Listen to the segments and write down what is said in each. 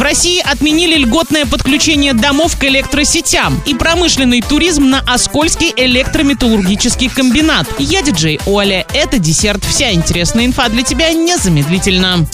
В России отменили льготное подключение домов к электросетям и промышленный туризм на Оскольский электрометаллургический комбинат. Я диджей Оля. Это десерт. Вся интересная инфа для тебя незамедлительно.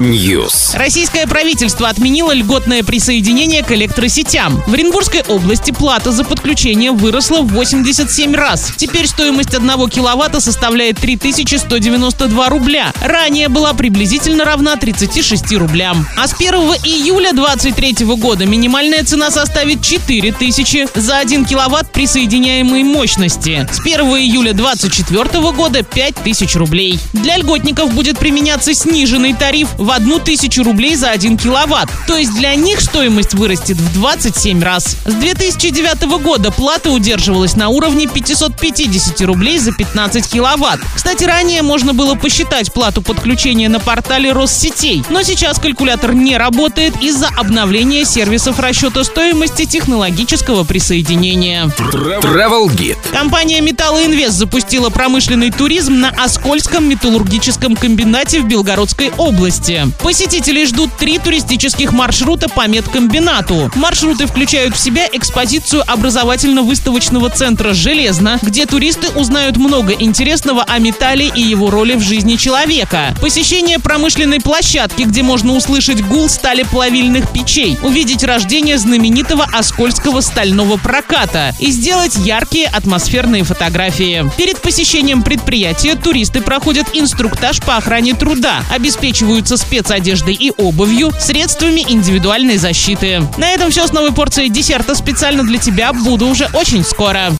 News. Российское правительство отменило льготное присоединение к электросетям. В Оренбургской области плата за подключение выросла в 87 раз. Теперь стоимость 1 киловатта составляет 3192 рубля. Ранее была приблизительно равна 36 рублям. А с 1 июля 2023 года минимальная цена составит 4000 за 1 киловатт присоединяемой мощности. С 1 июля 2024 года 5000 рублей. Для льготников будет применяться сниженный тариф в 1000 рублей за 1 киловатт. То есть для них стоимость вырастет в 27 раз. С 2009 года плата удерживалась на уровне 550 рублей за 15 киловатт. Кстати, ранее можно было посчитать плату подключения на портале Россетей, но сейчас калькулятор не работает из-за обновления сервисов расчета стоимости технологического присоединения. Travel Guide. Компания «Металлоинвест» запустила промышленный туризм на Оскольском металлургическом комбинате в Белгородской области. Посетителей ждут три туристических маршрута по медкомбинату. Маршруты включают в себя экспозицию образовательно-выставочного центра «Железно», где туристы узнают много интересного о металле и его роли в жизни человека. Посещение промышленной площадки, где можно услышать гул стали плавильных печей, увидеть рождение знаменитого Оскольского стального проката и сделать яркие атмосферные фотографии. Перед посещением предприятия туристы проходят инструктаж по охране труда, обеспечиваются спецодеждой и обувью, средствами индивидуальной защиты. На этом все с новой порцией десерта специально для тебя. Буду уже очень скоро.